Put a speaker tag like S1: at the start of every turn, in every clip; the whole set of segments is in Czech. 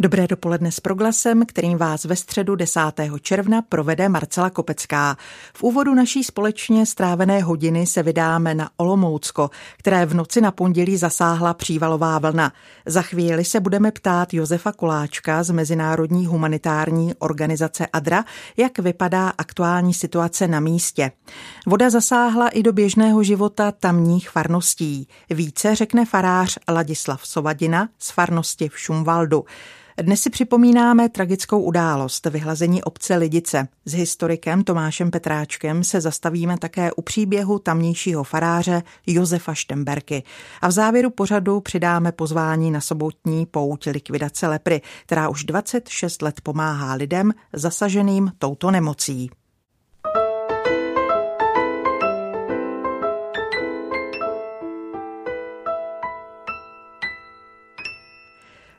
S1: Dobré dopoledne s proglasem, kterým vás ve středu 10. června provede Marcela Kopecká. V úvodu naší společně strávené hodiny se vydáme na Olomoucko, které v noci na pondělí zasáhla přívalová vlna. Za chvíli se budeme ptát Josefa Koláčka z Mezinárodní humanitární organizace ADRA, jak vypadá aktuální situace na místě. Voda zasáhla i do běžného života tamních farností. Více řekne farář Ladislav Sovadina z farnosti v Šumvaldu. Dnes si připomínáme tragickou událost vyhlazení obce Lidice. S historikem Tomášem Petráčkem se zastavíme také u příběhu tamnějšího faráře Josefa Štemberky. A v závěru pořadu přidáme pozvání na sobotní pouť likvidace lepry, která už 26 let pomáhá lidem zasaženým touto nemocí.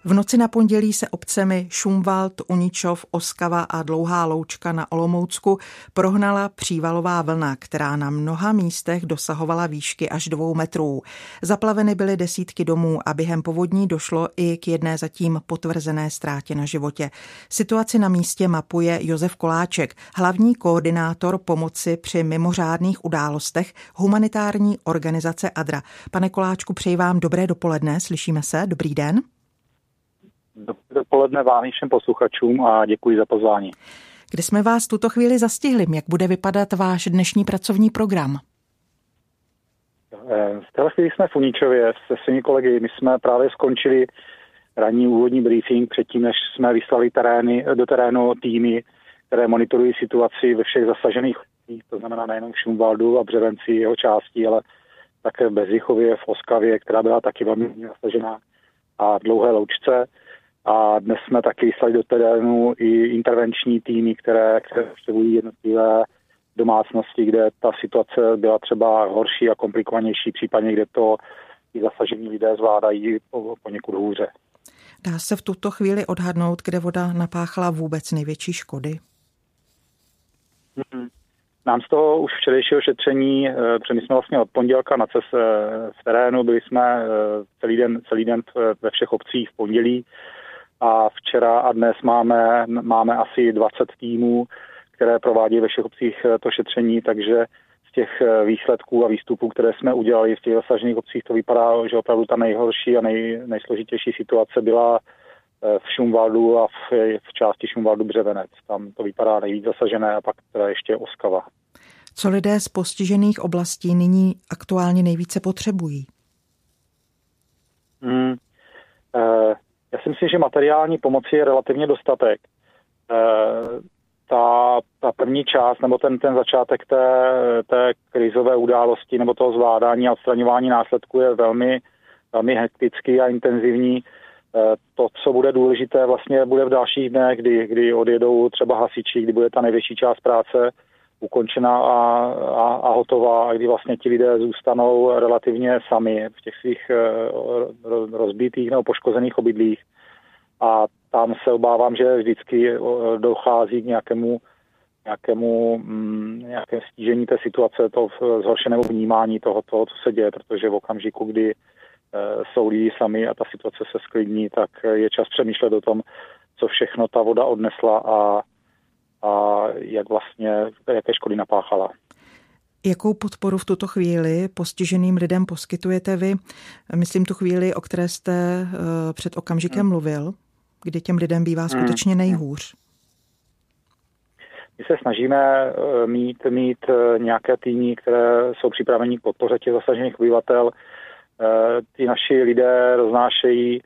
S1: V noci na pondělí se obcemi Šumwald, Uničov, Oskava a Dlouhá Loučka na Olomoucku prohnala přívalová vlna, která na mnoha místech dosahovala výšky až dvou metrů. Zaplaveny byly desítky domů a během povodní došlo i k jedné zatím potvrzené ztrátě na životě. Situaci na místě mapuje Josef Koláček, hlavní koordinátor pomoci při mimořádných událostech humanitární organizace ADRA. Pane Koláčku, přeji vám dobré dopoledne, slyšíme se, dobrý den.
S2: Dopoledne vám všem posluchačům a děkuji za pozvání.
S1: Kde jsme vás tuto chvíli zastihli? Jak bude vypadat váš dnešní pracovní program?
S2: Eh, v téhle chvíli jsme v Uničově se svými kolegy. My jsme právě skončili ranní úvodní briefing předtím, než jsme vyslali terény, do terénu týmy, které monitorují situaci ve všech zasažených to znamená nejenom v Šumvaldu a Břevenci jeho části, ale také v Bezichově, v Oskavě, která byla taky velmi zasažená a Dlouhé Loučce. A dnes jsme taky vyslali do terénu i intervenční týmy, které, které představují jednotlivé domácnosti, kde ta situace byla třeba horší a komplikovanější, případně kde to i zasažení lidé zvládají poněkud hůře.
S1: Dá se v tuto chvíli odhadnout, kde voda napáchala vůbec největší škody?
S2: Hmm. Nám z toho už včerejšího šetření, protože my jsme vlastně od pondělka na cestě v terénu, byli jsme eh, celý den, celý den ve všech obcích v pondělí, a včera a dnes máme, máme asi 20 týmů, které provádí ve všech obcích eh, to šetření, takže z těch eh, výsledků a výstupů, které jsme udělali v těch zasažených obcích, to vypadá, že opravdu ta nejhorší a nej, nejsložitější situace byla eh, v Šumvaldu a v, v části Šumvaldu Břevenec. Tam to vypadá nejvíc zasažené a pak teda ještě Oskava.
S1: Co lidé z postižených oblastí nyní aktuálně nejvíce potřebují?
S2: Hmm, eh, já si myslím, že materiální pomoci je relativně dostatek. E, ta, ta první část nebo ten, ten začátek té, té krizové události nebo toho zvládání a odstraňování následků je velmi, velmi hektický a intenzivní. E, to, co bude důležité, vlastně bude v dalších dnech, kdy, kdy odjedou třeba hasiči, kdy bude ta největší část práce ukončena a, a, a hotová, a kdy vlastně ti lidé zůstanou relativně sami v těch svých eh, rozbitých nebo poškozených obydlích. A tam se obávám, že vždycky eh, dochází k nějakému nějakému, mm, nějaké stížení té situace, to zhoršenému vnímání toho, toho, co se děje, protože v okamžiku, kdy eh, jsou lidi sami a ta situace se sklidní, tak je čas přemýšlet o tom, co všechno ta voda odnesla a a jak vlastně, jaké škody napáchala.
S1: Jakou podporu v tuto chvíli postiženým lidem poskytujete vy? Myslím tu chvíli, o které jste eh, před okamžikem hmm. mluvil, kdy těm lidem bývá hmm. skutečně nejhůř.
S2: My se snažíme eh, mít, mít eh, nějaké týmy, které jsou připraveni k podpoře těch zasažených obyvatel. Ty naši lidé roznášejí,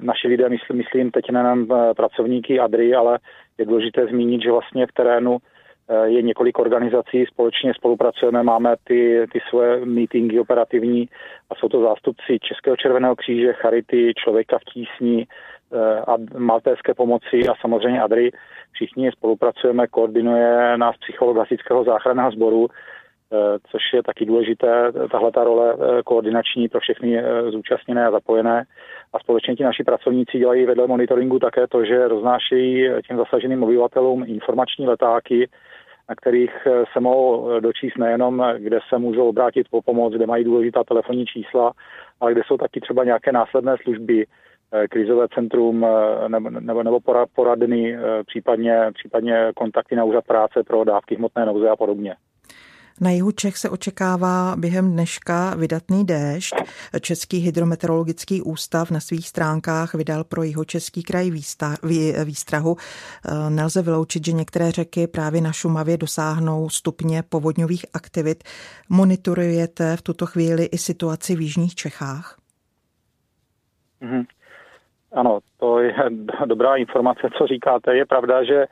S2: naši lidé, myslím, myslím teď nejen pracovníky ADRI, ale je důležité zmínit, že vlastně v terénu eh, je několik organizací, společně spolupracujeme, máme ty, ty svoje meetingy operativní a jsou to zástupci Českého červeného kříže, Charity, Člověka v tísni, eh, a Maltéské pomoci a samozřejmě Adry. Všichni spolupracujeme, koordinuje nás psycholog hasičského záchranného sboru, eh, což je taky důležité, tahle ta role koordinační pro všechny zúčastněné a zapojené. A společně ti naši pracovníci dělají vedle monitoringu také to, že roznášejí těm zasaženým obyvatelům informační letáky, na kterých se mohou dočíst nejenom, kde se můžou obrátit po pomoc, kde mají důležitá telefonní čísla, ale kde jsou taky třeba nějaké následné služby, Eh, krizové centrum eh, nebo, nebo, nebo poradny, eh, případně, případně kontakty na úřad práce pro dávky hmotné nouze a podobně.
S1: Na jihu Čech se očekává během dneška vydatný déšť. Český hydrometeorologický ústav na svých stránkách vydal pro český kraj výstrahu. Nelze vyloučit, že některé řeky právě na Šumavě dosáhnou stupně povodňových aktivit. Monitorujete v tuto chvíli i situaci v jižních Čechách?
S2: Mm-hmm. Ano, to je dobrá informace, co říkáte. Je pravda, že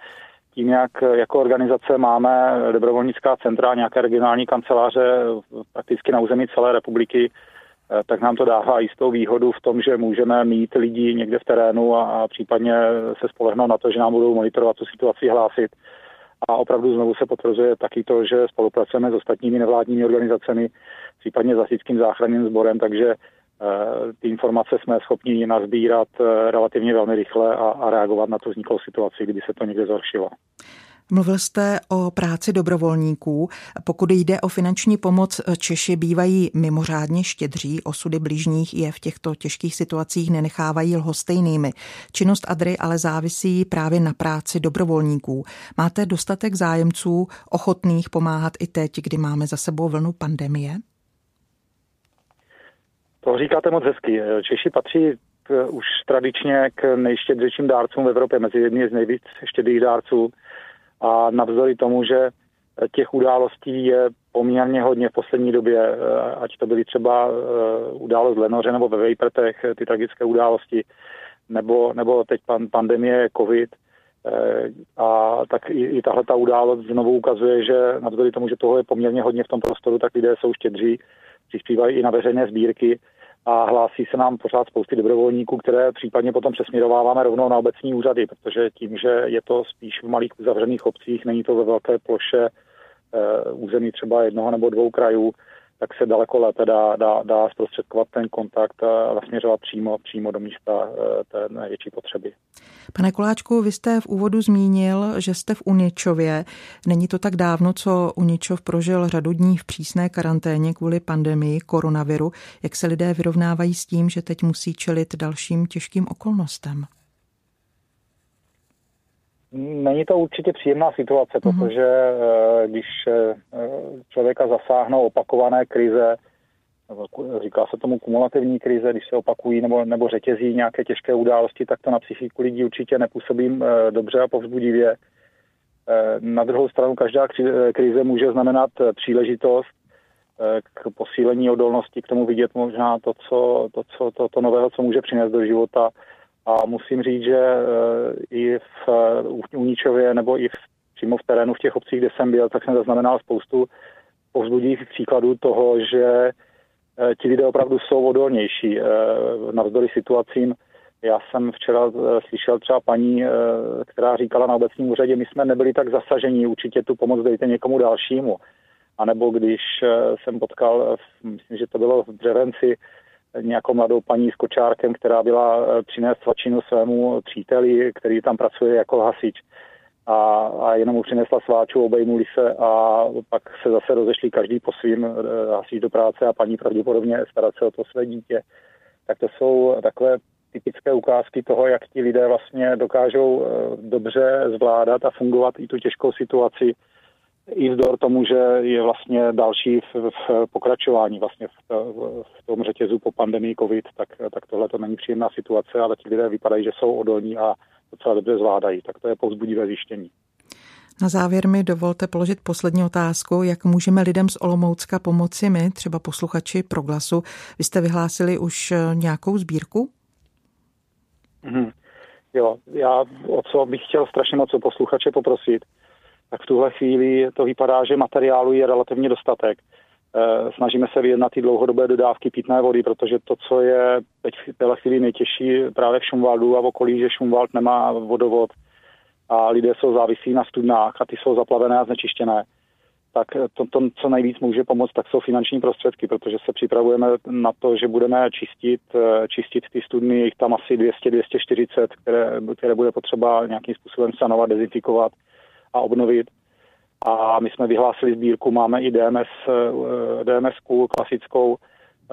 S2: tím, jak jako organizace máme dobrovolnická centra, nějaké regionální kanceláře prakticky na území celé republiky, eh, tak nám to dává jistou výhodu v tom, že můžeme mít lidi někde v terénu a, a případně se spolehnout na to, že nám budou monitorovat tu situaci, hlásit. A opravdu znovu se potvrzuje taky to, že spolupracujeme s ostatními nevládními organizacemi, případně s záchranným sborem, takže ty informace jsme schopni nazbírat eh, relativně velmi rychle a, a reagovat na tu vzniklou situaci, kdy se to někde zhoršilo.
S1: Mluvil jste o práci dobrovolníků. Pokud jde o finanční pomoc, Češi bývají mimořádně štědří, osudy blížních je v těchto těžkých situacích nenechávají lhostejnými. Činnost Adry ale závisí právě na práci dobrovolníků. Máte dostatek zájemců ochotných pomáhat i teď, kdy máme za sebou vlnu pandemie?
S2: To říkáte moc hezky. Češi patří k, už tradičně k nejštědřejším dárcům v Evropě, mezi jedni z nejvíc štědrých dárců. A navzdory tomu, že těch událostí je poměrně hodně v poslední době, ať to byly třeba eh, událost Lenoře nebo ve Vejprtech, ty tragické události, nebo, nebo teď pan, pandemie COVID, eh, a tak i, i tahle ta událost znovu ukazuje, že navzdory tomu, že toho je poměrně hodně v tom prostoru, tak lidé jsou štědří přispívají i na veřejné sbírky a hlásí se nám pořád spousty dobrovolníků, které případně potom přesměrováváme rovnou na obecní úřady, protože tím, že je to spíš v malých uzavřených obcích, není to ve velké ploše e, území třeba jednoho nebo dvou krajů, tak se daleko lépe dá, dá, dá zprostředkovat ten kontakt a nasměřovat přímo, přímo do místa eh, té největší potřeby.
S1: Pane Koláčku, vy jste v úvodu zmínil, že jste v Uničově. Není to tak dávno, co Uničov prožil řadu dní v přísné karanténě kvůli pandemii koronaviru. Jak se lidé vyrovnávají s tím, že teď musí čelit dalším těžkým okolnostem?
S2: Není to určitě příjemná situace, mm-hmm. protože eh, když eh, člověka zasáhnou opakované krize, říká se tomu kumulativní krize, když se opakují nebo, nebo řetězí nějaké těžké události, tak to na psychiku lidí určitě nepůsobí eh, dobře a povzbudivě. Na druhou stranu každá krize může znamenat příležitost k posílení odolnosti, k tomu vidět možná to, co, to, co, to, to nového, co může přinést do života a musím říct, že eh, i v Uničově nebo i v, přímo v terénu v těch obcích, kde jsem byl, tak jsem zaznamenal spoustu povzbudivých příkladů toho, že eh, ti lidé opravdu jsou odolnější eh, navzdory situacím. Já jsem včera slyšel třeba paní, která říkala na obecním úřadě, my jsme nebyli tak zasažení, určitě tu pomoc dejte někomu dalšímu. A nebo když jsem potkal, myslím, že to bylo v Dřevenci, nějakou mladou paní s kočárkem, která byla eh, přinést svačinu svému příteli, který tam pracuje jako hasič. A, a jenom mu přinesla sváču, obejmuli se a pak se zase rozešli každý po svým eh, hasič do práce a paní pravděpodobně starat se o to své dítě. Tak to jsou takové typické ukázky toho, jak ti lidé vlastně dokážou eh, dobře zvládat a fungovat i tu těžkou situaci, i vzdor tomu, že je vlastně další v, v pokračování vlastně v, v tom řetězu po pandemii COVID, tak, tak tohle to není příjemná situace, ale ti lidé vypadají, že jsou odolní a docela dobře zvládají. Tak to je povzbudivé zjištění.
S1: Na závěr mi dovolte položit poslední otázku, jak můžeme lidem z Olomoucka pomoci my, třeba posluchači Proglasu. Vy jste vyhlásili už nějakou sbírku?
S2: Mm-hmm. Jo, já o co bych chtěl strašně moc posluchače poprosit, tak v tuhle chvíli to vypadá, že materiálu je relativně dostatek. Eh, snažíme se vyjednat ty dlouhodobé dodávky pitné vody, protože to, co je teď v téhle chvíli nejtěžší právě v Šumvaldu a v okolí, že Šumvald nemá vodovod a lidé jsou závisí na studnách a ty jsou zaplavené a znečištěné, tak to, to, co nejvíc může pomoct, tak jsou finanční prostředky, protože se připravujeme na to, že budeme čistit, čistit ty studny, jich tam asi 200-240, které, které bude potřeba nějakým způsobem sanovat, dezinfikovat a obnovit. A my jsme vyhlásili sbírku, máme i DMS, DMS klasickou,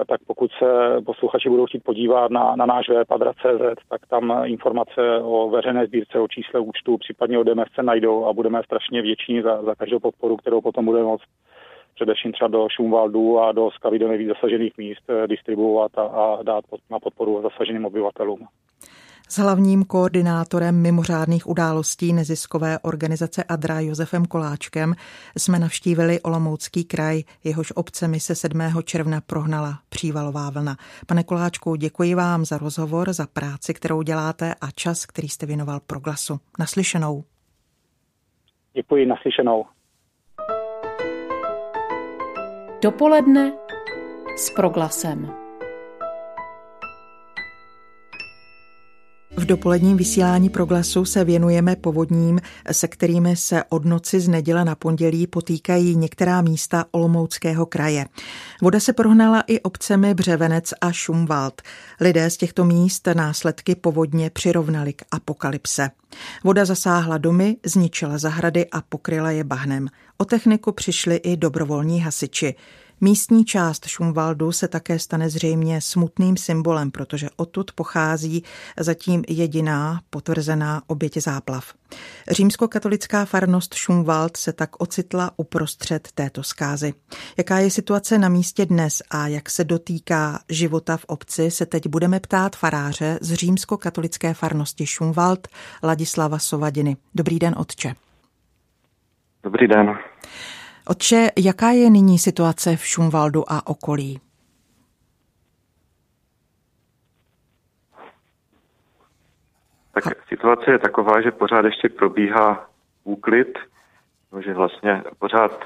S2: tak pokud se posluchači budou chtít podívat na, na náš web adra.cz, tak tam informace o veřejné sbírce, o čísle účtu, případně o DMSC najdou a budeme strašně věční za, za každou podporu, kterou potom budeme moct především třeba do Šumvaldu a do Skavy zasažených míst eh, distribuovat a, a dát na podporu zasaženým obyvatelům.
S1: S hlavním koordinátorem mimořádných událostí neziskové organizace Adra Josefem Koláčkem jsme navštívili Olomoucký kraj, jehož obcemi se 7. června prohnala přívalová vlna. Pane Koláčku, děkuji vám za rozhovor, za práci, kterou děláte a čas, který jste věnoval proglasu. Naslyšenou.
S2: Děkuji, naslyšenou.
S3: Dopoledne s proglasem.
S1: V dopoledním vysílání proglasu se věnujeme povodním, se kterými se od noci z neděle na pondělí potýkají některá místa Olomouckého kraje. Voda se prohnala i obcemi Břevenec a Šumwald. Lidé z těchto míst následky povodně přirovnali k apokalypse. Voda zasáhla domy, zničila zahrady a pokryla je bahnem. O techniku přišli i dobrovolní hasiči. Místní část Šumvaldu se také stane zřejmě smutným symbolem, protože odtud pochází zatím jediná potvrzená oběť záplav. Římskokatolická farnost Šumwald se tak ocitla uprostřed této zkázy. Jaká je situace na místě dnes a jak se dotýká života v obci, se teď budeme ptát faráře z římskokatolické farnosti Šumwald Ladislava Sovadiny. Dobrý den, otče.
S4: Dobrý den.
S1: Otče, jaká je nyní situace v Šumvaldu a okolí?
S4: Tak situace je taková, že pořád ještě probíhá úklid, že vlastně pořád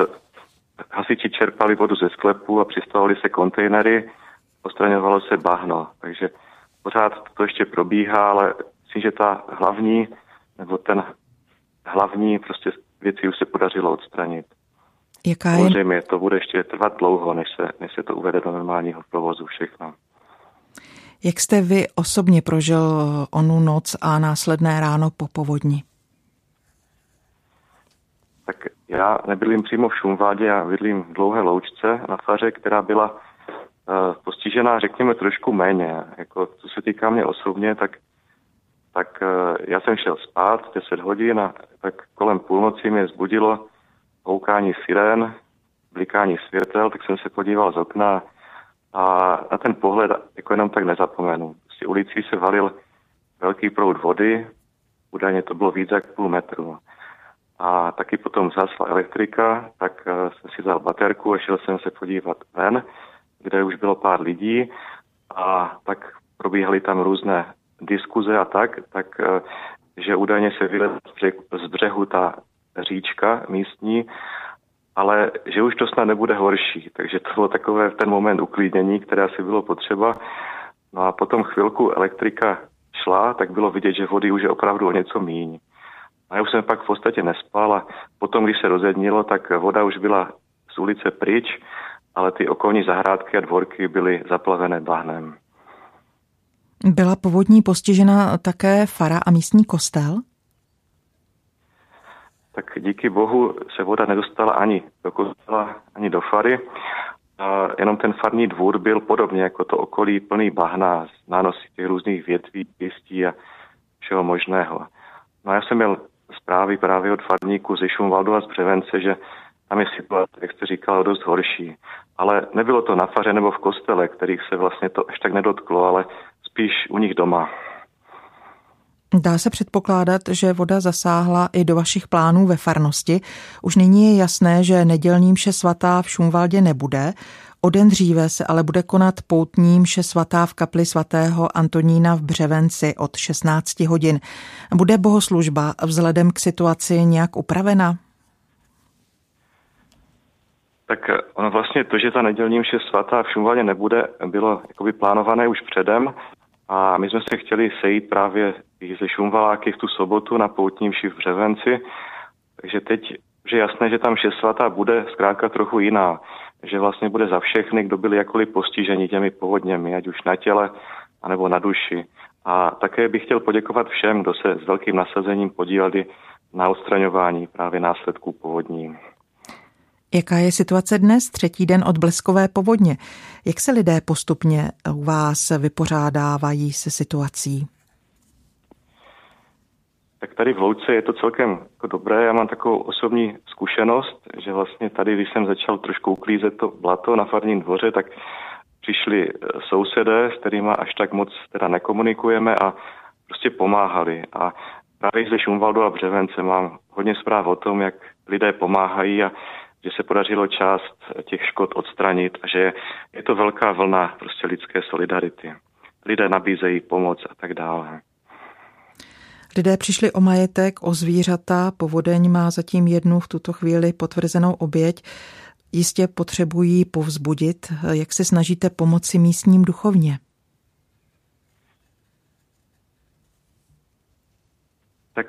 S4: hasiči čerpali vodu ze sklepu a přistavovali se kontejnery, ostraňovalo se bahno. Takže pořád to ještě probíhá, ale myslím, že ta hlavní, nebo ten hlavní prostě věci už se podařilo odstranit.
S1: Jaká je...
S4: Samozřejmě to bude ještě trvat dlouho, než se, než se to uvede do normálního provozu všechno.
S1: Jak jste vy osobně prožil onu noc a následné ráno po povodni?
S4: Tak já nebydlím přímo v Šumvádě, já bydlím v dlouhé loučce na faře, která byla uh, postižená, řekněme, trošku méně. Jako, co se týká mě osobně, tak, tak uh, já jsem šel spát 10 hodin a tak kolem půlnoci mě zbudilo houkání sirén, blikání světel, tak jsem se podíval z okna a na ten pohled jako jenom tak nezapomenu. Z ulicí se valil velký proud vody, údajně to bylo víc jak půl metru. A taky potom zasla elektrika, tak uh, jsem si vzal baterku a šel jsem se podívat ven, kde už bylo pár lidí a tak probíhaly tam různé diskuze a tak, tak uh, že údajně se vylez z břehu, z břehu ta říčka místní, ale že už to snad nebude horší. Takže to bylo takové v ten moment uklidnění, které asi bylo potřeba. No a potom chvilku elektrika šla, tak bylo vidět, že vody už je opravdu o něco míň. A já už jsem pak v podstatě nespal a potom, když se rozednilo, tak voda už byla z ulice pryč, ale ty okolní zahrádky a dvorky byly zaplavené bahnem.
S1: Byla povodní postižena také fara a místní kostel?
S4: Tak díky bohu se voda nedostala ani do kostela, ani do fary. A jenom ten farní dvůr byl podobně jako to okolí plný bahna, nánosy těch různých větví, pěstí a všeho možného. No a já jsem měl zprávy právě od farníků ze Šumvaldu a z Břevence, že tam je situace, jak jste říkal, dost horší. Ale nebylo to na faře nebo v kostele, kterých se vlastně to až tak nedotklo, ale spíš u nich doma.
S1: Dá se předpokládat, že voda zasáhla i do vašich plánů ve farnosti. Už nyní je jasné, že nedělní mše svatá v Šumvaldě nebude. O den dříve se ale bude konat poutní mše svatá v kapli svatého Antonína v Břevenci od 16 hodin. Bude bohoslužba vzhledem k situaci nějak upravena?
S4: Tak ono vlastně to, že ta nedělní mše svatá v Šumvaldě nebude, bylo jakoby plánované už předem. A my jsme se chtěli sejít právě ze Šumvaláky v tu sobotu na poutní vši v Břevenci. Takže teď že jasné, že tam šest svatá bude zkrátka trochu jiná, že vlastně bude za všechny, kdo byli jakkoliv postiženi těmi povodněmi, ať už na těle, anebo na duši. A také bych chtěl poděkovat všem, kdo se s velkým nasazením podíleli na odstraňování právě následků povodní.
S1: Jaká je situace dnes, třetí den od bleskové povodně? Jak se lidé postupně u vás vypořádávají se situací?
S4: Tak tady v Louce je to celkem jako dobré. Já mám takovou osobní zkušenost, že vlastně tady, když jsem začal trošku uklízet to blato na farním dvoře, tak přišli eh, sousedé, s kterými až tak moc teda nekomunikujeme a prostě pomáhali. A právě ze Šumvaldu a Břevence mám hodně zpráv o tom, jak lidé pomáhají a že se podařilo část těch škod odstranit a že je to velká vlna prostě lidské solidarity. Lidé nabízejí pomoc a tak dále.
S1: Lidé přišli o majetek, o zvířata, povodeň má zatím jednu v tuto chvíli potvrzenou oběť. Jistě potřebují povzbudit. Jak se snažíte pomoci místním duchovně?
S4: Tak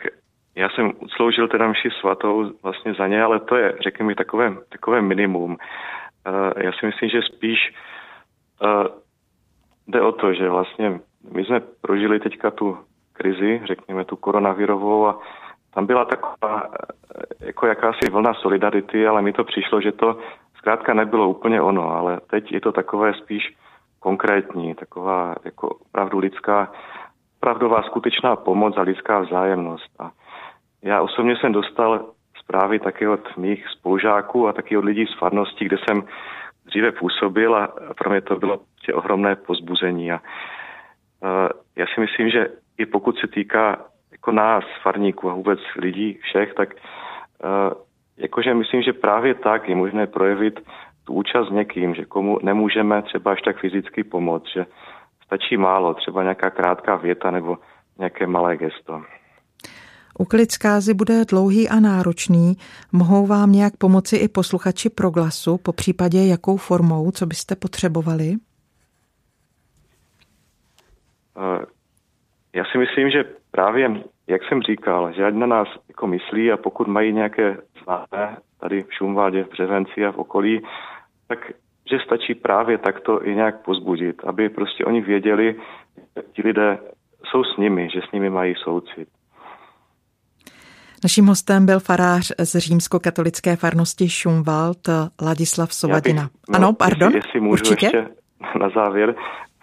S4: já jsem udsloužil teda mši svatou vlastně za ně, ale to je, řekněme, takové, takové minimum. Uh, já si myslím, že spíš uh, jde o to, že vlastně my jsme prožili teďka tu krizi, řekněme tu koronavirovou a tam byla taková eh, jako jakási vlna solidarity, ale mi to přišlo, že to zkrátka nebylo úplně ono, ale teď je to takové spíš konkrétní, taková jako opravdu lidská, pravdová skutečná pomoc a lidská vzájemnost. A já osobně jsem dostal zprávy taky od mých spolužáků a taky od lidí z farnosti, kde jsem dříve působil a pro mě to bylo tě ohromné pozbuzení. A uh, já si myslím, že i pokud se týká jako nás, farníků a vůbec lidí všech, tak uh, jakože myslím, že právě tak je možné projevit tu účast někým, že komu nemůžeme třeba až tak fyzicky pomoct, že stačí málo, třeba nějaká krátká věta nebo nějaké malé gesto.
S1: Uklid zkázy bude dlouhý a náročný. Mohou vám nějak pomoci i posluchači proglasu, po případě jakou formou, co byste potřebovali?
S4: Já si myslím, že právě, jak jsem říkal, že ať na nás jako myslí a pokud mají nějaké známé tady v Šumvádě, v Břevenci a v okolí, tak že stačí právě takto i nějak pozbudit, aby prostě oni věděli, že ti lidé jsou s nimi, že s nimi mají soucit.
S1: Naším hostem byl farář z římskokatolické farnosti Šumwald Ladislav Sovadina. Bych, no,
S4: ano,
S1: pardon,
S4: jestli, jestli můžu určitě? ještě na závěr,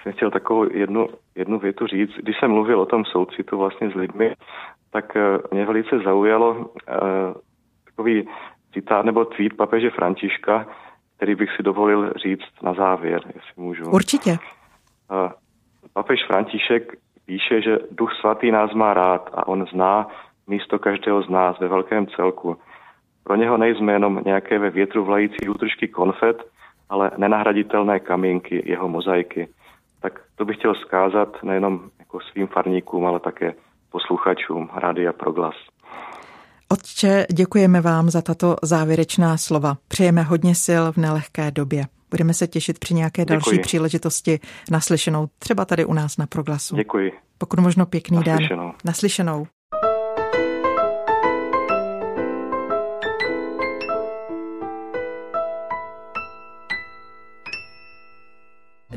S4: jsem chtěl takovou jednu, jednu větu říct. Když jsem mluvil o tom soucitu vlastně s lidmi, tak eh, mě velice zaujalo uh, takový citát nebo tweet papeže Františka, který bych si dovolil říct na závěr, jestli můžu.
S1: Určitě.
S4: Uh, papež František píše, že Duch Svatý nás má rád a on zná místo každého z nás ve velkém celku. Pro něho nejsme jenom nějaké ve větru vlající útržky konfet, ale nenahraditelné kamínky jeho mozaiky. Tak to bych chtěl zkázat nejenom jako svým farníkům, ale také posluchačům Rádia Proglas.
S1: Otče, děkujeme vám za tato závěrečná slova. Přejeme hodně sil v nelehké době. Budeme se těšit při nějaké další Děkuji. příležitosti naslyšenou, třeba tady u nás na Proglasu.
S4: Děkuji.
S1: Pokud možno pěkný Naslyšenou. den. Naslyšenou.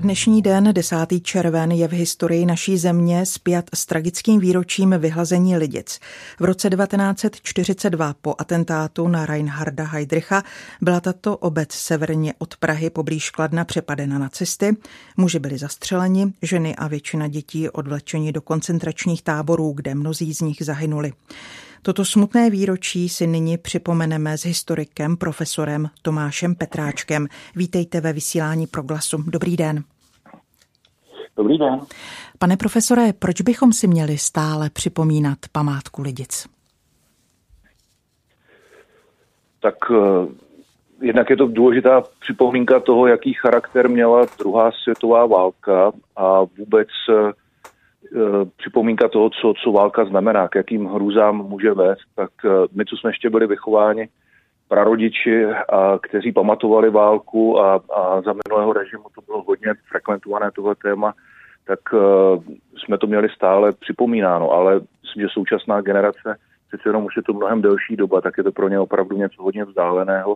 S1: Dnešní den, 10. červen, je v historii naší země spjat s tragickým výročím vyhlazení Lidic. V roce 1942 po atentátu na Reinharda Heydricha byla tato obec severně od Prahy poblíž Kladna přepadena nacisty. Muži byli zastřeleni, ženy a většina dětí odvlečeni do koncentračních táborů, kde mnozí z nich zahynuli. Toto smutné výročí si nyní připomeneme s historikem, profesorem Tomášem Petráčkem. Vítejte ve vysílání Proglasu. Dobrý den.
S2: Dobrý den.
S1: Pane profesore, proč bychom si měli stále připomínat památku Lidic?
S5: Tak uh, jednak je to důležitá připomínka toho, jaký charakter měla druhá světová válka a vůbec uh, připomínka toho, co, co válka znamená, k jakým hrůzám může vést. Tak my, co jsme ještě byli vychováni prarodiči, a, kteří pamatovali válku a, a za minulého režimu to bylo hodně frekventované tohle téma, tak uh, jsme to měli stále připomínáno, ale myslím, že současná generace přece jenom už je to mnohem delší doba, tak je to pro ně opravdu něco hodně vzdáleného.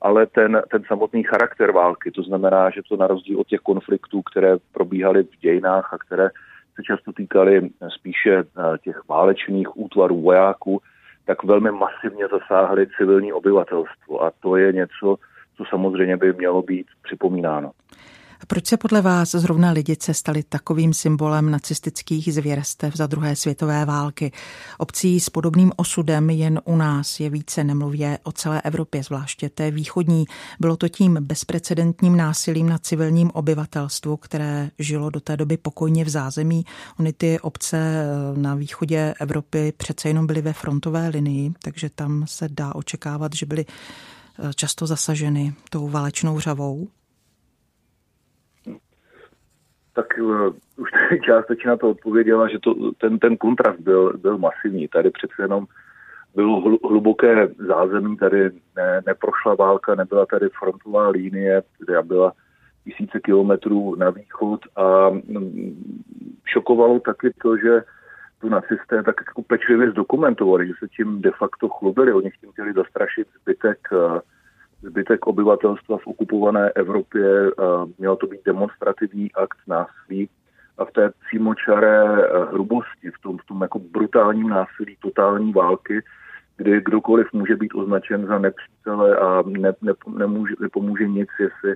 S5: Ale ten, ten samotný charakter války, to znamená, že to na rozdíl od těch konfliktů, které probíhaly v dějinách a které se často týkaly spíše eh, těch válečných útvarů vojáků, tak velmi masivně zasáhly civilní obyvatelstvo. A to je něco, co samozřejmě by mělo být připomínáno.
S1: Proč se podle vás zrovna lidice staly takovým symbolem nacistických zvěrstev za druhé světové války? Obcí s podobným osudem jen u nás je více nemluvě o celé Evropě, zvláště té východní. Bylo to tím bezprecedentním násilím na civilním obyvatelstvu, které žilo do té doby pokojně v zázemí. Ony ty obce eh, na východě Evropy přece jenom byly ve frontové linii, takže tam se dá očekávat, že byly eh, často zasaženy tou válečnou řavou
S5: tak uh, už částečně na to odpověděla, že to, ten, ten kontrast byl, byl masivní. Tady přece jenom bylo hluboké zázemí, tady ne, neprošla válka, nebyla tady frontová linie, která byla tisíce kilometrů na východ a mm, šokovalo taky to, že tu nacisté tak jako pečlivě zdokumentovali, že se tím de facto chlubili. Oni tím chtěli zastrašit zbytek uh, zbytek obyvatelstva v okupované Evropě. Mělo to být demonstrativní akt násilí a v té přímočaré eh, hrubosti, v tom, v tom jako brutálním násilí totální války, kdy kdokoliv může být označen za nepřítele a ne, ne, nemůže, nepomůže nic, jestli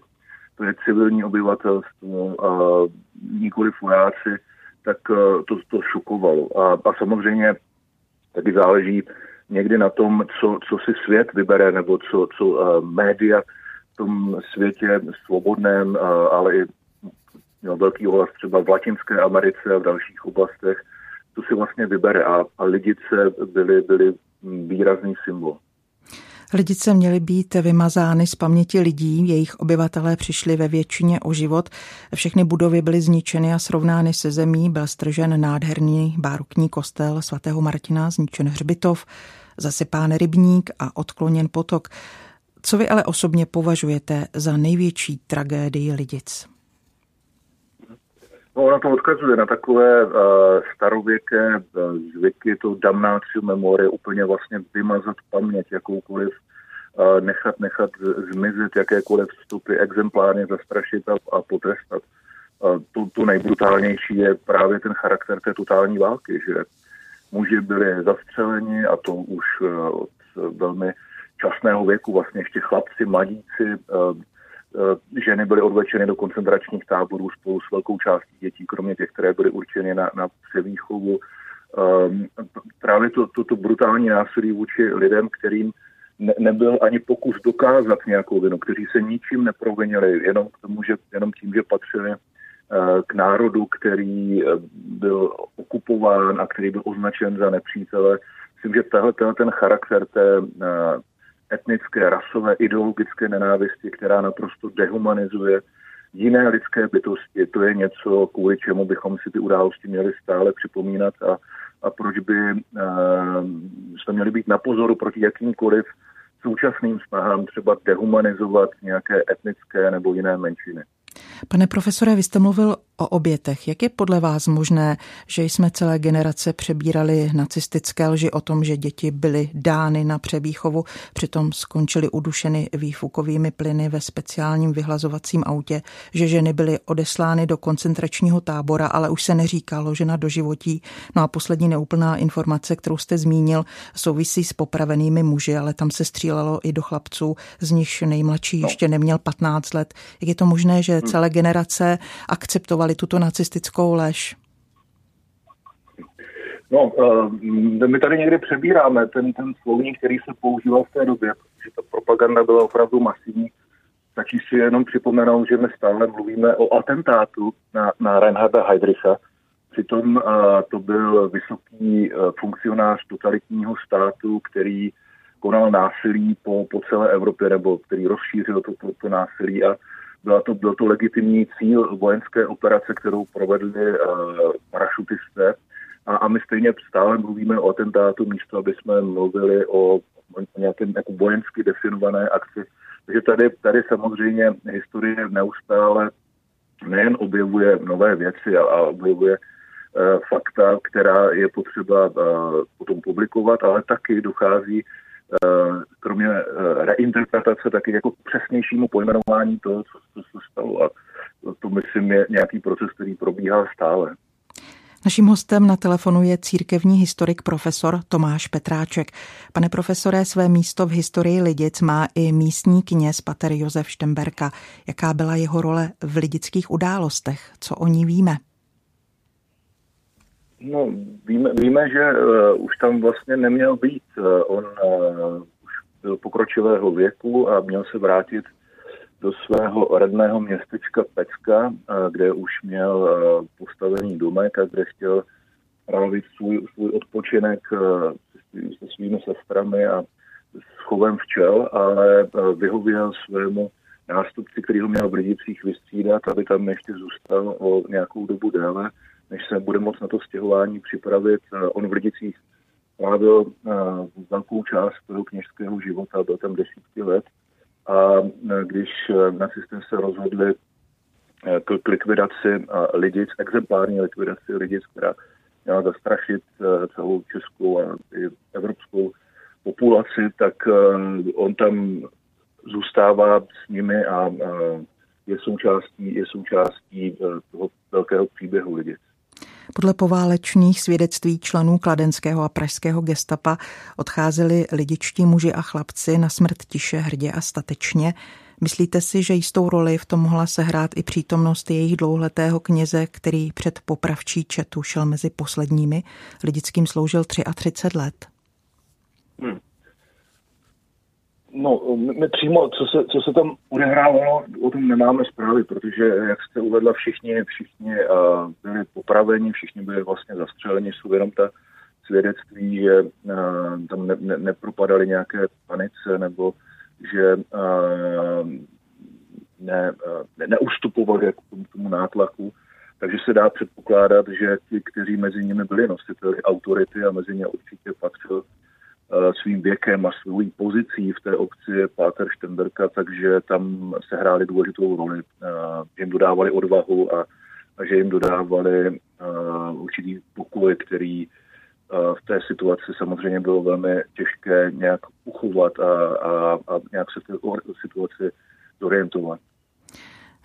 S5: to je civilní obyvatelstvo a nikoli vojáci, tak eh, to, to šokovalo. A, a samozřejmě taky záleží, někdy na tom, co, co si svět vybere, nebo co, co uh, média v tom světě svobodném, uh, ale i měl velký ohlas třeba v Latinské Americe a v dalších oblastech, to si vlastně vybere a, a lidice byly, byly výrazný symbol.
S1: Lidice měly být vymazány z paměti lidí, jejich obyvatelé přišli ve většině o život, všechny budovy byly zničeny a srovnány se zemí, byl stržen nádherný bárokní kostel svatého Martina, zničen hřbitov, zasypán rybník a odkloněn potok. Co vy ale osobně považujete za největší tragédii Lidic?
S5: No, ona to odkazuje na takové uh, starověké uh, zvyky, to damnatio memorie, úplně vlastně vymazat paměť jakoukoliv, uh, nechat, nechat zmizet jakékoliv vstupy, exemplárně zastrašit a, a potrestat. Uh, to, to nejbrutálnější je právě ten charakter té totální války, že muži byli zastřeleni a to už uh, od velmi časného věku, vlastně ještě chlapci, mladíci, ženy byly odvlečeny do koncentračních táborů spolu s velkou částí dětí, kromě těch, které byly určeny na, na převýchovu. Um, právě to, to, to brutální násilí vůči lidem, kterým ne, nebyl ani pokus dokázat nějakou vinu, kteří se ničím neprovinili, jenom, k tomu, že, jenom tím, že patřili uh, k národu, který uh, byl okupován a který byl označen za nepřítele. Myslím, že tahle, ten charakter té, etnické, rasové, ideologické nenávisti, která naprosto dehumanizuje jiné lidské bytosti. To je něco, kvůli čemu bychom si ty události měli stále připomínat a, a proč by uh, jsme měli být na pozoru proti jakýmkoliv současným snahám třeba dehumanizovat nějaké etnické nebo jiné menšiny.
S1: Pane profesore, vy jste mluvil o obětech. Jak je podle vás možné, že jsme celé generace přebírali nacistické lži o tom, že děti byly dány na přebýchovu, přitom skončily udušeny výfukovými plyny ve speciálním vyhlazovacím autě, že ženy byly odeslány do koncentračního tábora, ale už se neříkalo, že na doživotí. No a poslední neúplná informace, kterou jste zmínil, souvisí s popravenými muži, ale tam se střílelo i do chlapců, z nich nejmladší no. ještě neměl 15 let. Jak je to možné, že celé generace akceptovali tuto nacistickou lež?
S5: No, uh, my tady někdy přebíráme ten, ten slovník, který se používal v té době, protože ta propaganda byla opravdu masivní. Stačí si jenom připomenout, že my stále mluvíme o atentátu na, na Reinharda Heydricha. Přitom uh, to byl vysoký uh, funkcionář totalitního státu, který konal násilí po, po celé Evropě, nebo který rozšířil to, to, to násilí a byla to, byl to legitimní cíl vojenské operace, kterou provedli uh, parašutisté. A, a my stejně stále mluvíme o atentátu, místo aby jsme mluvili o, nějakém jako vojensky definované akci. Takže tady, tady samozřejmě historie neustále nejen objevuje nové věci, ale objevuje fakta, která je potřeba potom publikovat, ale taky dochází kromě reinterpretace taky jako přesnějšímu pojmenování toho, co, co se stalo. A to myslím je nějaký proces, který probíhá stále.
S1: Naším hostem na telefonu je církevní historik profesor Tomáš Petráček. Pane profesore, své místo v historii Lidic má i místní kněz pater Josef Štemberka. Jaká byla jeho role v lidických událostech? Co o ní víme?
S5: No, víme, víme že uh, už tam vlastně neměl být. Uh, on uh, už byl pokročilého věku a měl se vrátit do svého rodného městečka Pecka, kde už měl postavený domek a kde chtěl trávit svůj, svůj odpočinek se svými sestrami a s chovem včel, ale vyhověl svému nástupci, který ho měl v Lidicích vystřídat, aby tam ještě zůstal o nějakou dobu déle, než se bude moct na to stěhování připravit. On v Lidicích trávil velkou část toho kněžského života, byl tam desítky let a e, když nacisté se rozhodli k likvidaci lidic, exemplární likvidaci lidic, která měla zastrašit celou českou a i evropskou populaci, tak on tam zůstává s nimi a je součástí, je součástí toho velkého příběhu lidic.
S1: Podle poválečných svědectví členů kladenského a pražského gestapa odcházeli lidičtí muži a chlapci na smrt tiše, hrdě a statečně. Myslíte si, že jistou roli v tom mohla sehrát i přítomnost jejich dlouhletého kněze, který před popravčí četu šel mezi posledními? Lidickým sloužil 33 let. Hmm.
S5: No, my přímo, co se, co se tam odehrávalo, o tom nemáme zprávy, protože, jak jste uvedla, všichni, všichni uh, byli popraveni, všichni byli vlastně zastřeleni, jsou jenom ta svědectví, že uh, tam ne, ne, nepropadali nějaké panice, nebo že uh, ne, ne, neustupovali jako tomu, tomu nátlaku. Takže se dá předpokládat, že ti, kteří mezi nimi byli nositeli autority a mezi ně určitě patřil svým věkem a svou pozicí v té obci Páter Štenberka, takže tam se hráli důležitou roli. Že jim dodávali odvahu a, a že jim dodávali uh, určitý pokoj, který v té situaci samozřejmě bylo velmi těžké nějak uchovat a, a, a nějak se v té situaci zorientovat.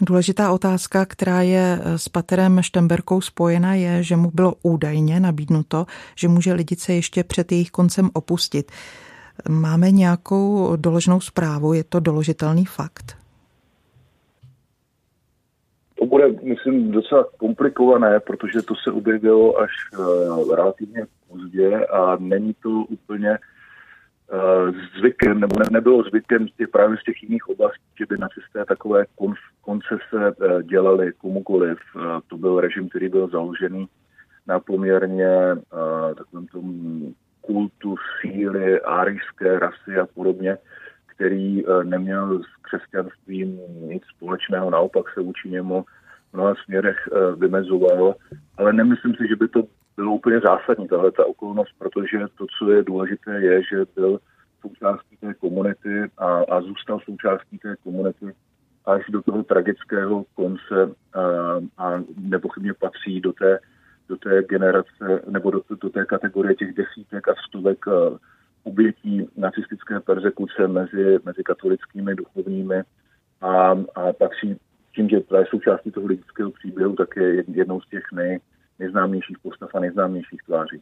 S1: Důležitá otázka, která je eh, s Paterem Štemberkou spojena, je, že mu bylo údajně nabídnuto, že může lidice ještě před jejich koncem opustit. Máme nějakou doložnou zprávu? Je to doložitelný fakt?
S5: To bude, myslím, docela komplikované, protože to se objevilo až uh, relativně pozdě a není to úplně Eh, zvykem, nebo ne, nebylo zvykem z těch, právě z těch jiných oblastí, že by nacisté takové kon, koncese eh, dělali komukoliv. Eh, to byl režim, který byl založený na poměrně takovém tom kultu síly, árijské rasy a podobně, který neměl s křesťanstvím nic společného, naopak se vůči němu v mnoha směrech vymezoval, ale nemyslím si, že by to bylo úplně zásadní tahle ta okolnost, protože to, co je důležité, je, že byl součástí té komunity a, a zůstal součástí té komunity až do toho tragického konce a, a nepochybně patří do té, do té generace nebo do, do té kategorie těch desítek a stovek obětí nacistické persekuce mezi, mezi katolickými duchovními. A, a patří tím, že je součástí toho lidského příběhu, tak je jednou z těch nej, nejznámějších postav a nejznámějších tváří.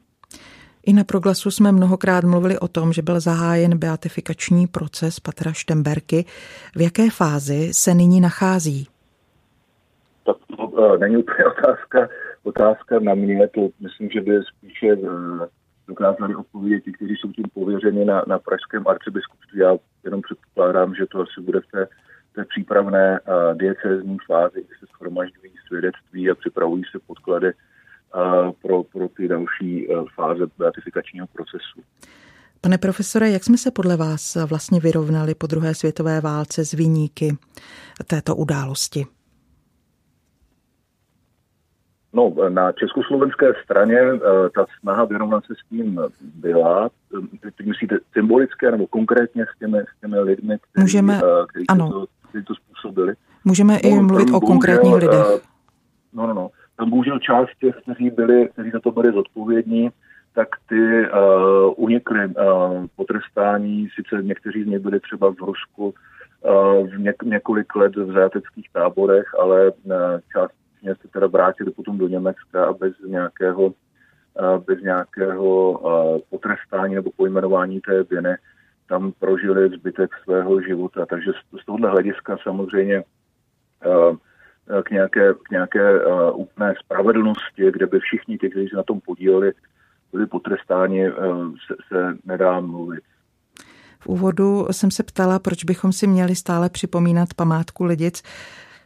S1: I na proglasu jsme mnohokrát mluvili o tom, že byl zahájen beatifikační proces Patra Štemberky. V jaké fázi se nyní nachází?
S5: Tak to uh, není úplně otázka, otázka na mě. To myslím, že by spíše uh, dokázali odpovědět ti, kteří jsou tím pověřeni na, na pražském arcibiskupství. Já jenom předpokládám, že to asi bude v té, té přípravné uh, diecézní fázi, kdy se schromažďují svědectví a připravují se podklady pro, pro ty další e, fáze beatifikačního procesu.
S1: Pane profesore, jak jsme se podle vás vlastně vyrovnali po druhé světové válce z výníky této události?
S5: No, na československé straně e, ta snaha vyrovnat se s tím byla. Teď myslíte symbolické nebo konkrétně s těmi, s těmi lidmi, kteří,
S1: Můžeme,
S5: kteří,
S1: ano.
S5: To, kteří to způsobili?
S1: Můžeme no, i mluvit o konkrétních lidech.
S5: No, no, no bohužel část těch, kteří, byli, kteří za to byli zodpovědní, tak ty uh, unikly uh, potrestání, sice někteří z nich byli třeba v Rusku uh, v něk- několik let v zajateckých táborech, ale uh, část se teda vrátili potom do Německa a bez nějakého, uh, bez nějakého uh, potrestání nebo pojmenování té viny tam prožili zbytek svého života. Takže z, z tohohle hlediska samozřejmě uh, k nějaké, k nějaké uh, úplné spravedlnosti, kde by všichni ti, kteří se na tom podíleli, byli potrestáni, uh, se, se nedá mluvit.
S1: V úvodu jsem se ptala, proč bychom si měli stále připomínat památku Lidic.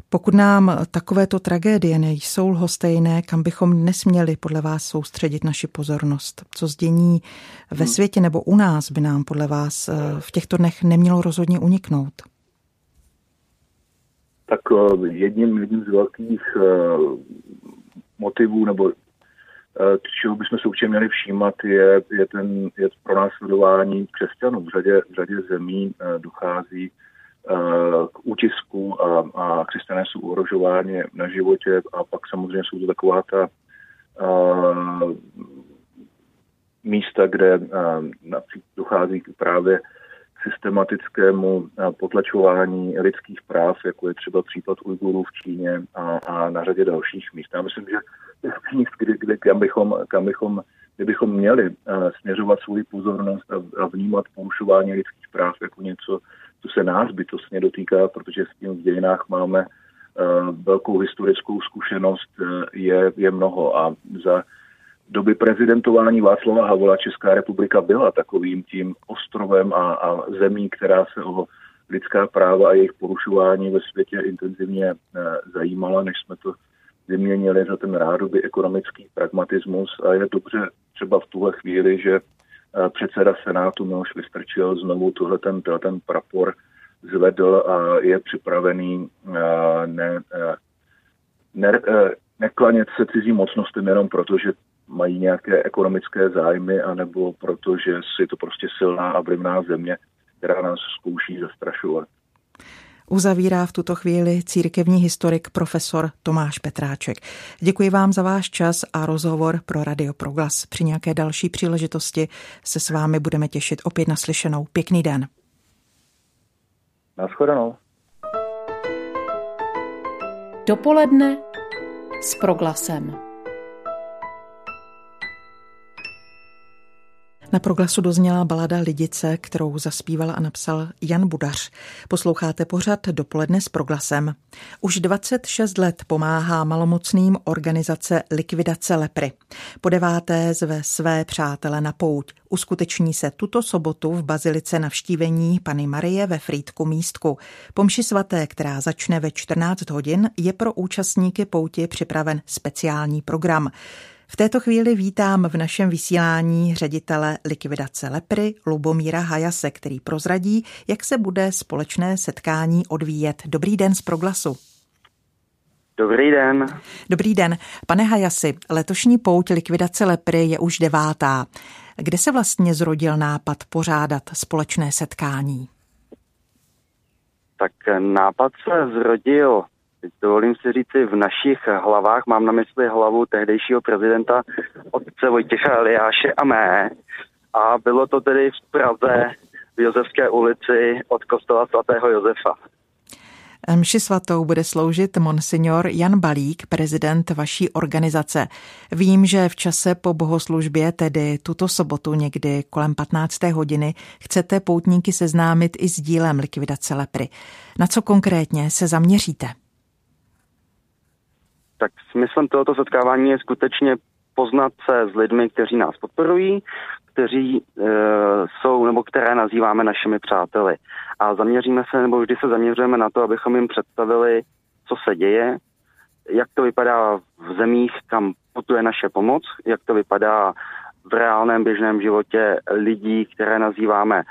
S1: Pokud nám takovéto tragédie nejsou lhostejné, kam bychom nesměli podle vás soustředit naši pozornost? Co zdění ve hmm. světě nebo u nás by nám podle vás v těchto dnech nemělo rozhodně uniknout?
S5: Tak eh, jedním, jedním z velkých eh, motivů nebo eh, čeho bychom se určitě měli všímat, je, je, ten, je pro následování křesťanů. V řadě, v řadě zemí dochází k útisku a, a křesťané jsou ohrožováni na životě a pak samozřejmě jsou to taková ta místa, kde například dochází právě systematickému eh, potlačování lidských práv, jako je třeba případ Ujgurů v Číně a, a na řadě dalších míst. Já myslím, že míst, kdy, kdy, kam, bychom, kam bychom, kdybychom měli uh, směřovat svou pozornost a, a vnímat porušování lidských práv jako něco, co se nás bytostně dotýká, protože s tím v dějinách máme uh, velkou historickou zkušenost, je, je mnoho a za doby prezidentování Václava Havla Česká republika byla takovým tím ostrovem a, a zemí, která se o lidská práva a jejich porušování ve světě intenzivně e, zajímala, než jsme to vyměnili za ten rádoby ekonomický pragmatismus. A je dobře třeba v tuhle chvíli, že e, předseda Senátu Miloš Vystrčil znovu tohle ten, ten prapor zvedl a je připravený e, ne, ne, neklanět se cizí mocnostem jenom proto, že mají nějaké ekonomické zájmy, anebo protože je to prostě silná a vlivná země, která nás zkouší zastrašovat.
S1: Uzavírá v tuto chvíli církevní historik profesor Tomáš Petráček. Děkuji vám za váš čas a rozhovor pro Radio Proglas. Při nějaké další příležitosti se s vámi budeme těšit opět naslyšenou. Pěkný den.
S5: Naschledanou.
S3: Dopoledne s Proglasem.
S1: Na proglasu dozněla balada Lidice, kterou zaspíval a napsal Jan Budař. Posloucháte pořad dopoledne s proglasem. Už 26 let pomáhá malomocným organizace Likvidace lepry. Po deváté zve své přátele na pouť. Uskuteční se tuto sobotu v Bazilice navštívení Pany Marie ve Frýdku místku. Pomši svaté, která začne ve 14 hodin, je pro účastníky pouti připraven speciální program. V této chvíli vítám v našem vysílání ředitele likvidace Lepry Lubomíra Hajase, který prozradí, jak se bude společné setkání odvíjet. Dobrý den z Proglasu.
S6: Dobrý den.
S1: Dobrý den. Pane Hajasi, letošní pouť likvidace lepry je už devátá. Kde se vlastně zrodil nápad pořádat společné setkání?
S6: Tak nápad se zrodil Teď dovolím si říci, v našich hlavách mám na mysli hlavu tehdejšího prezidenta otce Vojtěcha Eliáše a mé. A bylo to tedy v Praze v Josefské ulici od kostela svatého Josefa.
S1: Mši svatou bude sloužit monsignor Jan Balík, prezident vaší organizace. Vím, že v čase po bohoslužbě, tedy tuto sobotu někdy kolem 15. hodiny, chcete poutníky seznámit i s dílem likvidace lepry. Na co konkrétně se zaměříte?
S6: Tak smyslem tohoto setkávání je skutečně poznat se s lidmi, kteří nás podporují, kteří e, jsou nebo které nazýváme našimi přáteli. A zaměříme se, nebo vždy se zaměřujeme na to, abychom jim představili, co se děje, jak to vypadá v zemích, kam putuje naše pomoc, jak to vypadá v reálném běžném životě lidí, které nazýváme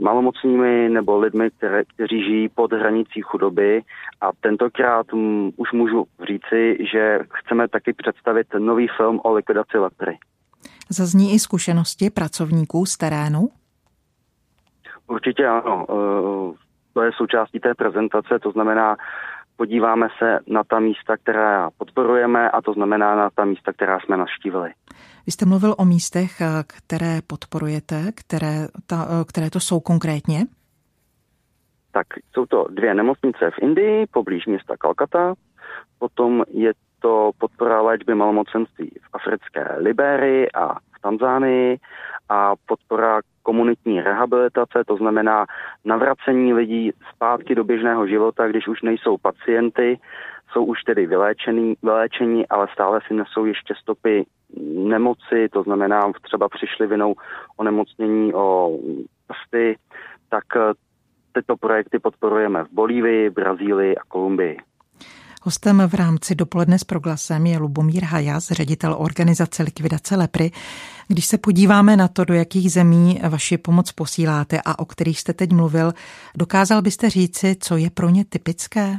S6: malomocnými nebo lidmi, které, kteří žijí pod hranicí chudoby. A tentokrát m, už můžu říci, že chceme taky představit nový film o likvidaci lepry.
S1: Zazní i zkušenosti pracovníků z terénu?
S6: Určitě ano. Eh, to je součástí té prezentace, to znamená podíváme se na ta místa, která podporujeme a to znamená na ta místa, která jsme navštívili.
S1: Vy jste mluvil o místech, které podporujete, které, ta, které to jsou konkrétně?
S6: Tak jsou to dvě nemocnice v Indii, poblíž města Kalkata, potom je to podpora léčby malomocenství v africké Liberii a v Tanzánii a podpora komunitní rehabilitace, to znamená navracení lidí zpátky do běžného života, když už nejsou pacienty, jsou už tedy vyléčení, vyléčení, ale stále si nesou ještě stopy nemoci, to znamená třeba přišli vinou onemocnění o prsty, tak tyto projekty podporujeme v Bolívii, Brazílii a Kolumbii.
S1: Hostem v rámci dopoledne s proglasem je Lubomír Hajas, ředitel organizace likvidace lepry. Když se podíváme na to, do jakých zemí vaši pomoc posíláte a o kterých jste teď mluvil, dokázal byste říci, co je pro ně typické?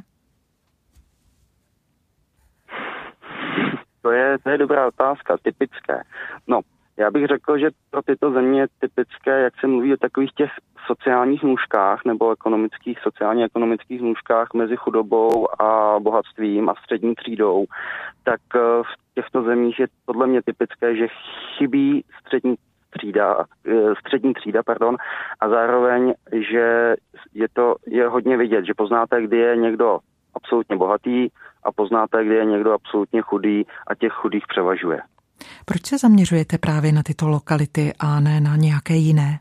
S6: To je, to je dobrá otázka, typické. No, já bych řekl, že pro tyto země je typické, jak se mluví o takových těch sociálních nůžkách nebo ekonomických, sociálně-ekonomických nůžkách mezi chudobou a bohatstvím a střední třídou, tak eh, v těchto zemích je podle mě typické, že chybí střední třída, eh, střední třída, pardon, a zároveň, že je to je hodně vidět, že poznáte, kdy je někdo absolutně bohatý a poznáte, kdy je někdo absolutně chudý a těch chudých převažuje.
S1: Proč se zaměřujete právě na tyto lokality a ne na nějaké jiné?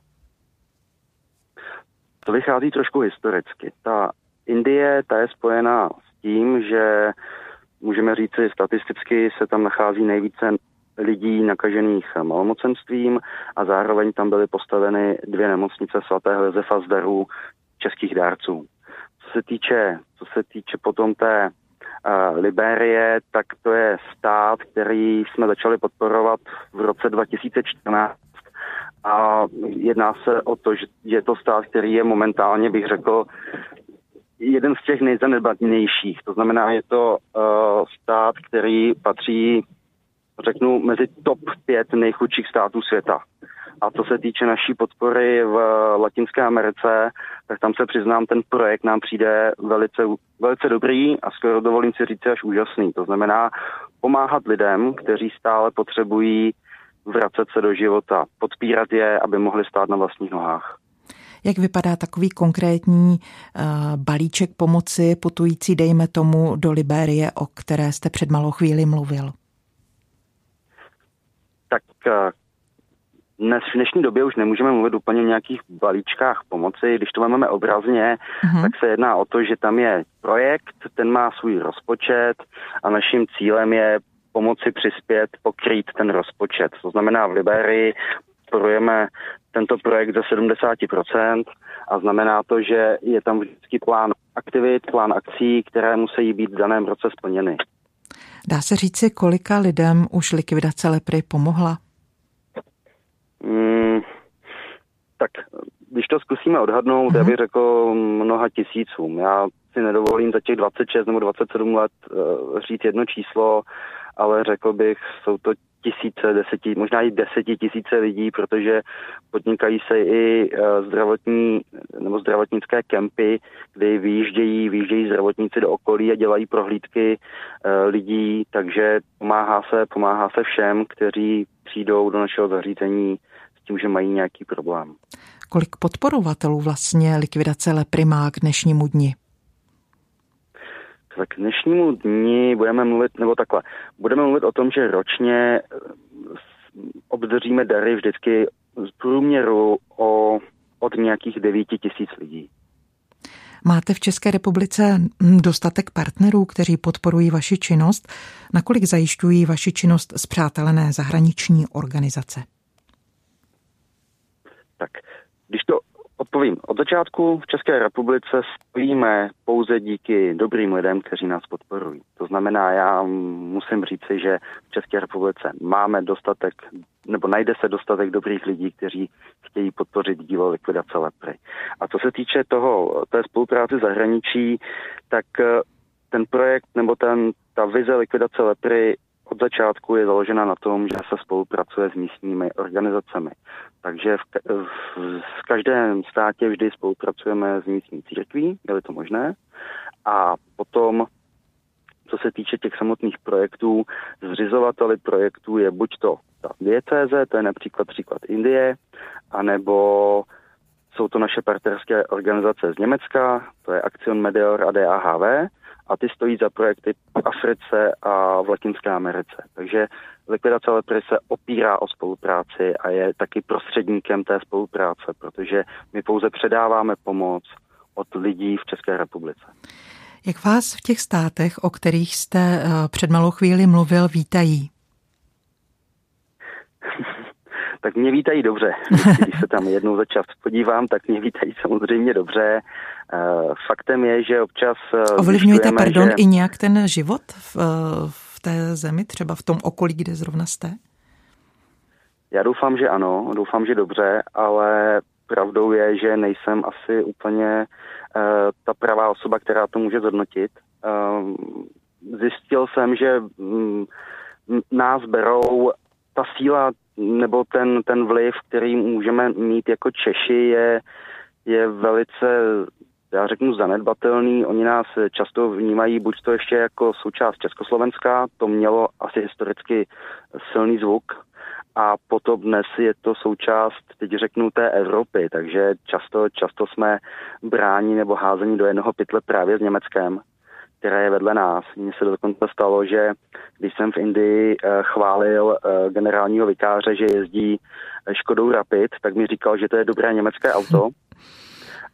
S6: To vychází trošku historicky. Ta Indie, ta je spojená s tím, že můžeme říci statisticky se tam nachází nejvíce lidí nakažených malomocenstvím a zároveň tam byly postaveny dvě nemocnice svatého Josefa z darů českých dárců. Co se týče, co se týče potom té Liberie, tak to je stát, který jsme začali podporovat v roce 2014 a jedná se o to, že je to stát, který je momentálně, bych řekl, jeden z těch nejzanedbatnějších. To znamená, je to uh, stát, který patří, řeknu, mezi top pět nejchudších států světa. A co se týče naší podpory v Latinské Americe, tak tam se přiznám, ten projekt nám přijde velice, velice dobrý a skoro dovolím si říct až úžasný. To znamená pomáhat lidem, kteří stále potřebují vracet se do života, podpírat je, aby mohli stát na vlastních nohách.
S1: Jak vypadá takový konkrétní uh, balíček pomoci putující, dejme tomu, do Libérie, o které jste před malou chvíli mluvil?
S6: Tak uh, dnes v dnešní době už nemůžeme mluvit úplně o nějakých balíčkách pomoci. Když to máme obrazně, uh-huh. tak se jedná o to, že tam je projekt, ten má svůj rozpočet a naším cílem je pomoci přispět, pokrýt ten rozpočet. To znamená v Liberii podporujeme tento projekt ze 70% a znamená to, že je tam vždycky plán aktivit, plán akcí, které musí být v daném roce splněny.
S1: Dá se říci, kolika lidem už likvidace lepry pomohla?
S6: Mm, tak když to zkusíme odhadnout, mm-hmm. já bych řekl mnoha tisícům. Já si nedovolím za těch 26 nebo 27 let uh, říct jedno číslo, ale řekl bych, jsou to tisíce, deseti, možná i deseti tisíce lidí, protože podnikají se i uh, zdravotní nebo zdravotnické kempy, kdy vyjíždějí, vyjíždějí zdravotníci do okolí a dělají prohlídky uh, lidí, takže pomáhá se, pomáhá se všem, kteří přijdou do našeho zařízení s tím, že mají nějaký problém.
S1: Kolik podporovatelů vlastně likvidace lepry má k dnešnímu dni?
S6: Tak k dnešnímu dni budeme mluvit, nebo takhle, budeme mluvit o tom, že ročně eh, obdržíme dary vždycky z průměru o, od nějakých 9 tisíc lidí.
S1: Máte v České republice hm, dostatek partnerů, kteří podporují vaši činnost? Nakolik zajišťují vaši činnost zpřátelené zahraniční organizace?
S6: Tak, když to Odpovím. Od začátku v České republice stojíme pouze díky dobrým lidem, kteří nás podporují. To znamená, já musím říci, že v České republice máme dostatek, nebo najde se dostatek dobrých lidí, kteří chtějí podpořit dílo likvidace lepry. A co se týče toho, té spolupráce zahraničí, tak eh, ten projekt nebo ten, ta vize likvidace lepry od začátku je založena na tom, že se spolupracuje s místními organizacemi. Takže v, v, v každém státě vždy spolupracujeme s místní církví, je to možné, A potom co se týče těch samotných projektů, zřizovateli projektů je buď to ta diecéze, to je například příklad Indie, anebo jsou to naše partnerské organizace z Německa, to je Aktion Meteor a DAHV, a ty stojí za projekty v Africe a v Latinské Americe. Takže likvidace lepry se opírá o spolupráci a je taky prostředníkem té spolupráce, protože my pouze předáváme pomoc od lidí v České republice.
S1: Jak vás v těch státech, o kterých jste eh, před malou chvíli mluvil, vítají?
S6: tak mě vítají dobře. Když se tam jednou za čas podívám, tak mě vítají samozřejmě dobře. Eh, faktem je, že občas...
S1: Eh, Ovlivňujete, pardon, že... i nějak ten život v, v té zemi, třeba v tom okolí, kde zrovna jste?
S6: Já doufám, že ano, doufám, že dobře, ale pravdou je, že nejsem asi úplně uh, ta pravá osoba, která to může zhodnotit. Uh, zjistil jsem, že um, nás berou ta síla nebo ten, ten vliv, který můžeme mít jako Češi, je, je velice, já řeknu, zanedbatelný. Oni nás často vnímají buď to ještě jako součást Československa, to mělo asi historicky silný zvuk, a potom dnes je to součást, teď řeknu, té Evropy, takže často, často jsme bráni nebo házení do jednoho pytle právě s Německem, které je vedle nás. Mně se dokonce stalo, že když jsem v Indii eh, chválil eh, generálního vikáře, že jezdí eh, Škodou Rapid, tak mi říkal, že to je dobré německé auto.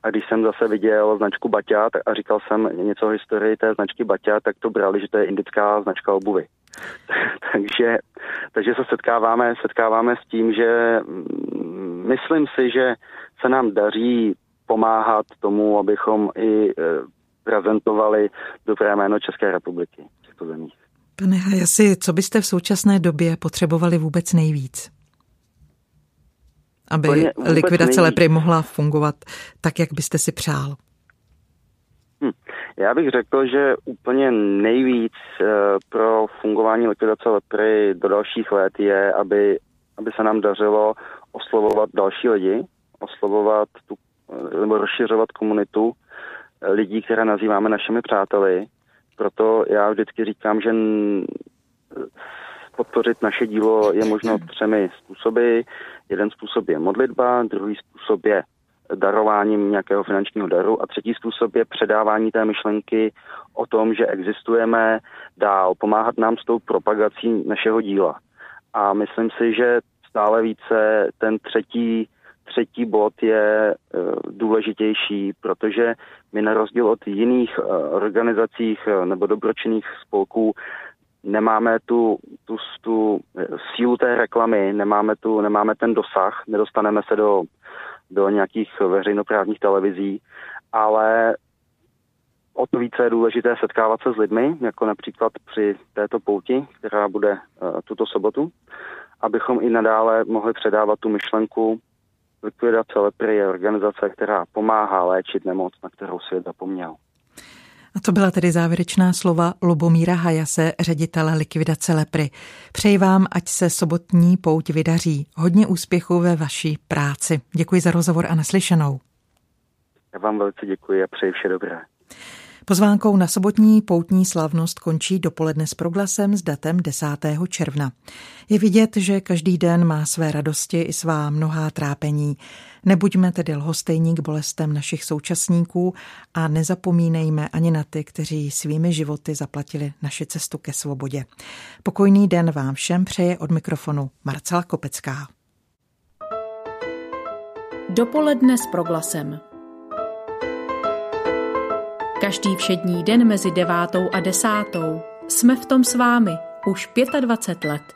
S6: A když jsem zase viděl značku Baťa a říkal jsem něco o historii té značky Baťa, tak to brali, že to je indická značka obuvy. takže, takže se setkáváme, setkáváme s tím, že mm, myslím si, že se nám daří pomáhat tomu, abychom i e, prezentovali dobré jméno České republiky v těchto zemích.
S1: Pane Hajasi, co byste v současné době potřebovali vůbec nejvíc? Aby likvidace nejvíc. lepry mohla fungovat tak, jak byste si přál.
S6: Hm. Já bych řekl, že úplně nejvíc eh, pro fungování likvidace lepry do dalších let je, aby, aby se nám dařilo oslovovat další lidi, oslovovat tu, eh, nebo rozšiřovat komunitu eh, lidí, které nazýváme našimi přáteli. Proto já vždycky říkám, že podpořit naše dílo je možno třemi způsoby. Jeden způsob je modlitba, druhý způsob je darováním nějakého finančního daru a třetí způsob je předávání té myšlenky o tom, že existujeme dál, pomáhat nám s tou propagací našeho díla. A myslím si, že stále více ten třetí, třetí bod je uh, důležitější, protože my na rozdíl od jiných uh, organizacích uh, nebo dobročinných spolků nemáme tu, tu, tu sílu té reklamy, nemáme, tu, nemáme ten dosah, nedostaneme se do do nějakých veřejnoprávních televizí, ale o to více je důležité setkávat se s lidmi, jako například při této pouti, která bude uh, tuto sobotu, abychom i nadále mohli předávat tu myšlenku likvidace lepry je organizace, která pomáhá léčit nemoc, na kterou svět zapomněl.
S1: A to byla tedy závěrečná slova Lubomíra Hajase, ředitele likvidace lepry. Přeji vám, ať se sobotní pouť vydaří. Hodně úspěchů ve vaší práci. Děkuji za rozhovor a naslyšenou.
S6: Já vám velice děkuji a přeji vše dobré.
S1: Pozvánkou na sobotní poutní slavnost končí dopoledne s proglasem s datem 10. června. Je vidět, že každý den má své radosti i svá mnohá trápení. Nebuďme tedy lhostejní k bolestem našich současníků a nezapomínejme ani na ty, kteří svými životy zaplatili naši cestu ke svobodě. Pokojný den vám všem přeje od mikrofonu Marcela Kopecká.
S3: Dopoledne s proglasem. Každý všední den mezi devátou a desátou jsme v tom s vámi už 25 let.